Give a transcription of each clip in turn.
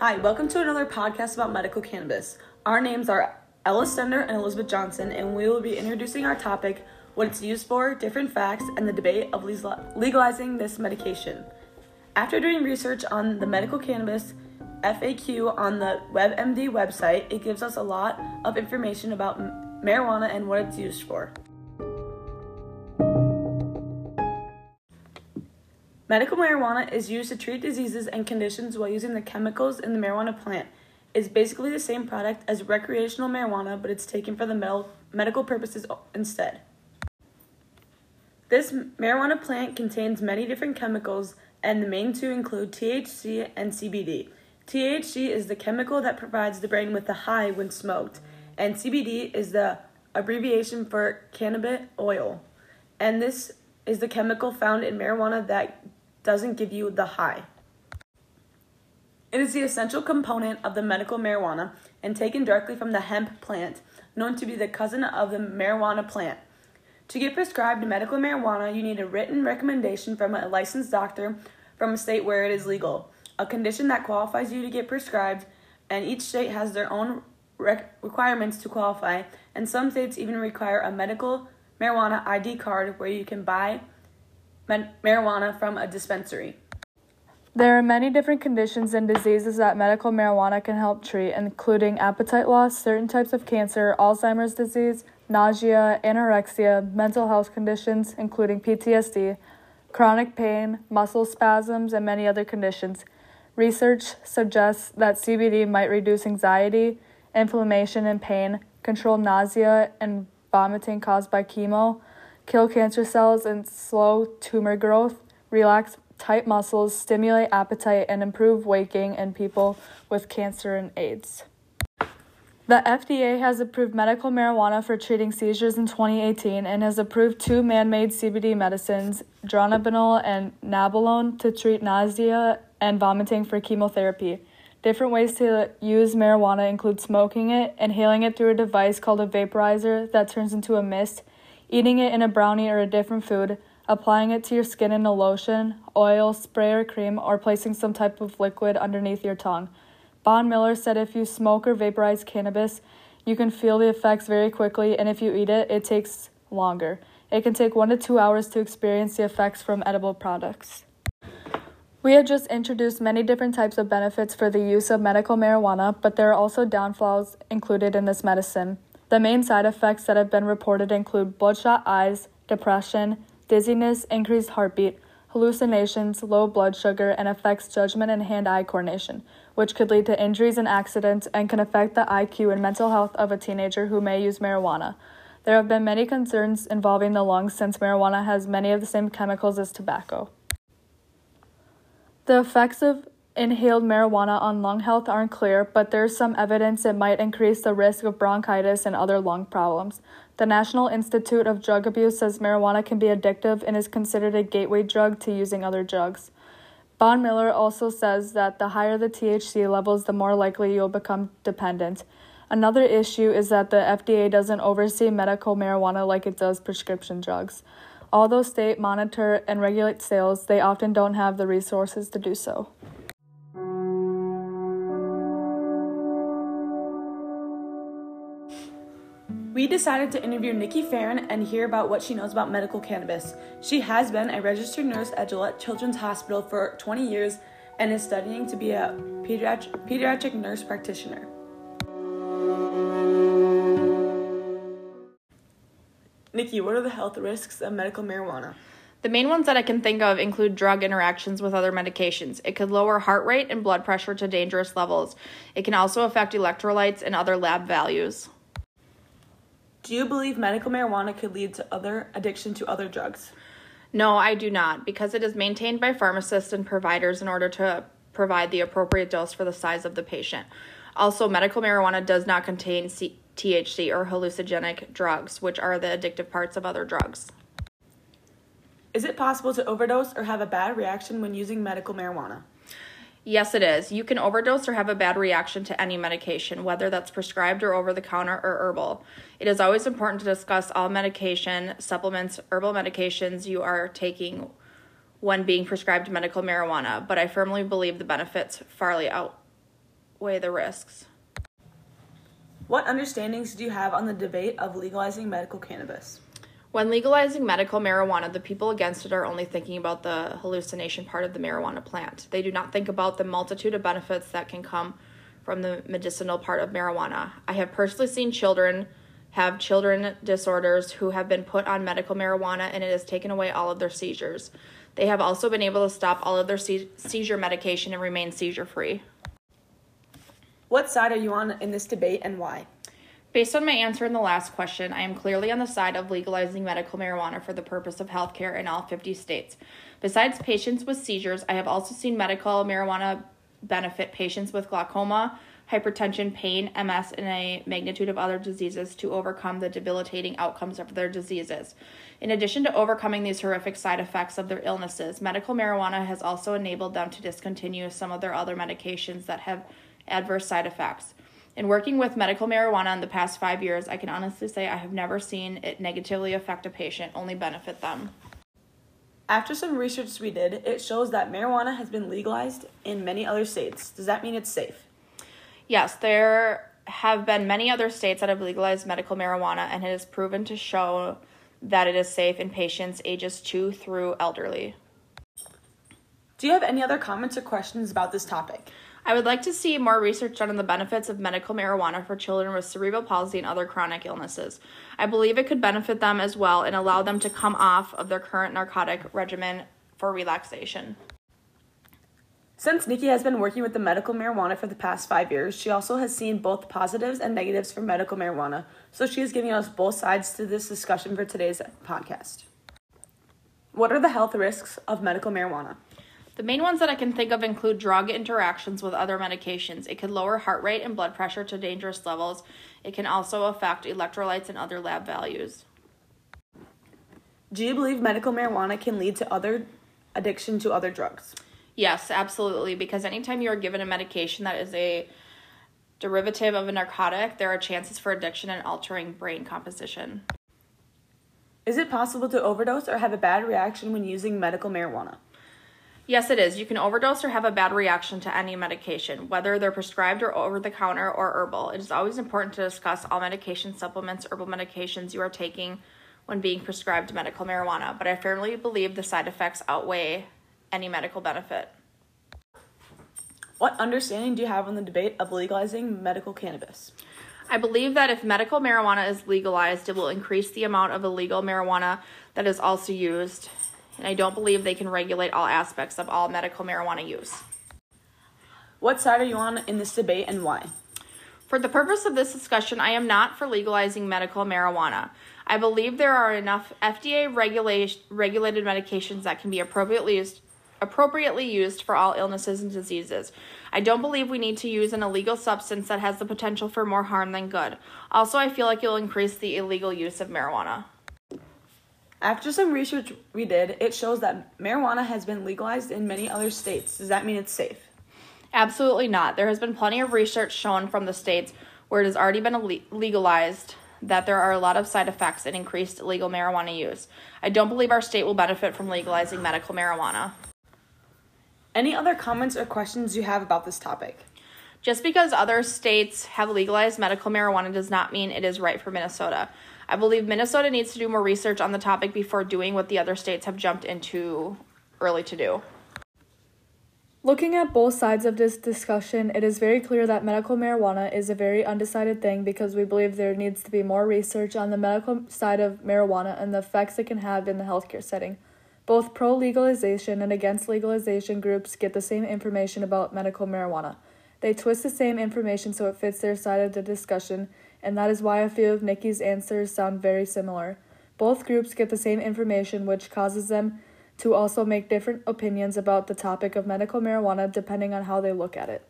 Hi, welcome to another podcast about medical cannabis. Our names are Ella Stender and Elizabeth Johnson, and we will be introducing our topic, what it's used for, different facts, and the debate of legalizing this medication. After doing research on the medical cannabis FAQ on the WebMD website, it gives us a lot of information about marijuana and what it's used for. Medical marijuana is used to treat diseases and conditions while using the chemicals in the marijuana plant. It's basically the same product as recreational marijuana, but it's taken for the medical purposes instead. This marijuana plant contains many different chemicals, and the main two include THC and CBD. THC is the chemical that provides the brain with the high when smoked, and CBD is the abbreviation for cannabis oil. And this is the chemical found in marijuana that doesn't give you the high. It is the essential component of the medical marijuana and taken directly from the hemp plant, known to be the cousin of the marijuana plant. To get prescribed medical marijuana, you need a written recommendation from a licensed doctor from a state where it is legal, a condition that qualifies you to get prescribed, and each state has their own rec- requirements to qualify, and some states even require a medical marijuana ID card where you can buy marijuana from a dispensary. There are many different conditions and diseases that medical marijuana can help treat, including appetite loss, certain types of cancer, Alzheimer's disease, nausea, anorexia, mental health conditions, including PTSD, chronic pain, muscle spasms, and many other conditions. Research suggests that CBD might reduce anxiety, inflammation, and pain, control nausea and vomiting caused by chemo, kill cancer cells and slow tumor growth, relax tight muscles, stimulate appetite, and improve gain in people with cancer and AIDS. The FDA has approved medical marijuana for treating seizures in 2018 and has approved two man made CBD medicines, dronabinol and nabilone, to treat nausea and vomiting for chemotherapy. Different ways to use marijuana include smoking it, inhaling it through a device called a vaporizer that turns into a mist, eating it in a brownie or a different food, applying it to your skin in a lotion, oil, spray, or cream, or placing some type of liquid underneath your tongue. Von Miller said if you smoke or vaporize cannabis, you can feel the effects very quickly, and if you eat it, it takes longer. It can take one to two hours to experience the effects from edible products. We have just introduced many different types of benefits for the use of medical marijuana, but there are also downfalls included in this medicine. The main side effects that have been reported include bloodshot eyes, depression, dizziness, increased heartbeat, hallucinations, low blood sugar, and affects judgment and hand eye coordination, which could lead to injuries and accidents and can affect the IQ and mental health of a teenager who may use marijuana. There have been many concerns involving the lungs since marijuana has many of the same chemicals as tobacco. The effects of inhaled marijuana on lung health aren't clear, but there's some evidence it might increase the risk of bronchitis and other lung problems. The National Institute of Drug Abuse says marijuana can be addictive and is considered a gateway drug to using other drugs. Bon Miller also says that the higher the THC levels, the more likely you'll become dependent. Another issue is that the FDA doesn't oversee medical marijuana like it does prescription drugs. Although state monitor and regulate sales, they often don't have the resources to do so. We decided to interview Nikki Farron and hear about what she knows about medical cannabis. She has been a registered nurse at Gillette Children's Hospital for 20 years and is studying to be a pediatric, pediatric nurse practitioner. Nikki, what are the health risks of medical marijuana? The main ones that I can think of include drug interactions with other medications. It could lower heart rate and blood pressure to dangerous levels. It can also affect electrolytes and other lab values. Do you believe medical marijuana could lead to other addiction to other drugs? No, I do not, because it is maintained by pharmacists and providers in order to provide the appropriate dose for the size of the patient. Also, medical marijuana does not contain C- THC or hallucinogenic drugs, which are the addictive parts of other drugs. Is it possible to overdose or have a bad reaction when using medical marijuana? Yes, it is. You can overdose or have a bad reaction to any medication, whether that's prescribed or over the counter or herbal. It is always important to discuss all medication, supplements, herbal medications you are taking when being prescribed medical marijuana, but I firmly believe the benefits farly outweigh the risks. What understandings do you have on the debate of legalizing medical cannabis? When legalizing medical marijuana, the people against it are only thinking about the hallucination part of the marijuana plant. They do not think about the multitude of benefits that can come from the medicinal part of marijuana. I have personally seen children have children disorders who have been put on medical marijuana and it has taken away all of their seizures. They have also been able to stop all of their seizure medication and remain seizure free. What side are you on in this debate and why? Based on my answer in the last question, I am clearly on the side of legalizing medical marijuana for the purpose of healthcare in all 50 states. Besides patients with seizures, I have also seen medical marijuana benefit patients with glaucoma, hypertension, pain, MS, and a magnitude of other diseases to overcome the debilitating outcomes of their diseases. In addition to overcoming these horrific side effects of their illnesses, medical marijuana has also enabled them to discontinue some of their other medications that have adverse side effects. In working with medical marijuana in the past five years, I can honestly say I have never seen it negatively affect a patient, only benefit them. After some research we did, it shows that marijuana has been legalized in many other states. Does that mean it's safe? Yes, there have been many other states that have legalized medical marijuana, and it is proven to show that it is safe in patients ages 2 through elderly. Do you have any other comments or questions about this topic? I would like to see more research done on the benefits of medical marijuana for children with cerebral palsy and other chronic illnesses. I believe it could benefit them as well and allow them to come off of their current narcotic regimen for relaxation. Since Nikki has been working with the medical marijuana for the past five years, she also has seen both positives and negatives for medical marijuana, so she is giving us both sides to this discussion for today's podcast. What are the health risks of medical marijuana? The main ones that I can think of include drug interactions with other medications. It could lower heart rate and blood pressure to dangerous levels. It can also affect electrolytes and other lab values. Do you believe medical marijuana can lead to other addiction to other drugs? Yes, absolutely. Because anytime you are given a medication that is a derivative of a narcotic, there are chances for addiction and altering brain composition. Is it possible to overdose or have a bad reaction when using medical marijuana? Yes, it is. You can overdose or have a bad reaction to any medication, whether they're prescribed or over the counter or herbal. It is always important to discuss all medication supplements, herbal medications you are taking when being prescribed medical marijuana, but I firmly believe the side effects outweigh any medical benefit. What understanding do you have on the debate of legalizing medical cannabis? I believe that if medical marijuana is legalized, it will increase the amount of illegal marijuana that is also used and I don't believe they can regulate all aspects of all medical marijuana use. What side are you on in this debate and why? For the purpose of this discussion, I am not for legalizing medical marijuana. I believe there are enough FDA regulated medications that can be appropriately used, appropriately used for all illnesses and diseases. I don't believe we need to use an illegal substance that has the potential for more harm than good. Also, I feel like it will increase the illegal use of marijuana. After some research we did, it shows that marijuana has been legalized in many other states. Does that mean it's safe? Absolutely not. There has been plenty of research shown from the states where it has already been legalized that there are a lot of side effects and increased legal marijuana use. I don't believe our state will benefit from legalizing medical marijuana. Any other comments or questions you have about this topic? Just because other states have legalized medical marijuana does not mean it is right for Minnesota. I believe Minnesota needs to do more research on the topic before doing what the other states have jumped into early to do. Looking at both sides of this discussion, it is very clear that medical marijuana is a very undecided thing because we believe there needs to be more research on the medical side of marijuana and the effects it can have in the healthcare setting. Both pro legalization and against legalization groups get the same information about medical marijuana. They twist the same information so it fits their side of the discussion and that is why a few of Nikki's answers sound very similar. Both groups get the same information, which causes them to also make different opinions about the topic of medical marijuana depending on how they look at it.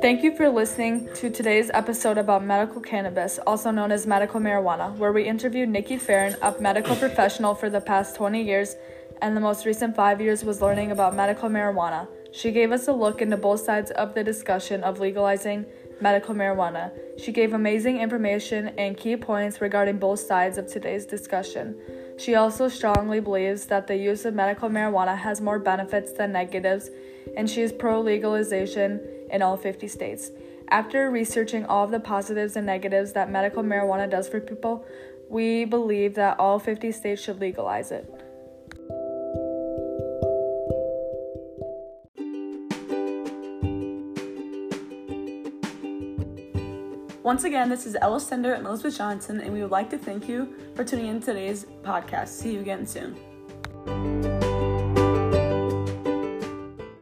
Thank you for listening to today's episode about medical cannabis, also known as medical marijuana, where we interviewed Nikki Farron, a medical professional for the past 20 years, and the most recent five years was learning about medical marijuana. She gave us a look into both sides of the discussion of legalizing medical marijuana. She gave amazing information and key points regarding both sides of today's discussion. She also strongly believes that the use of medical marijuana has more benefits than negatives, and she is pro legalization in all 50 states. After researching all of the positives and negatives that medical marijuana does for people, we believe that all 50 states should legalize it. Once again, this is Ella Stender and Elizabeth Johnson, and we would like to thank you for tuning in today's podcast. See you again soon.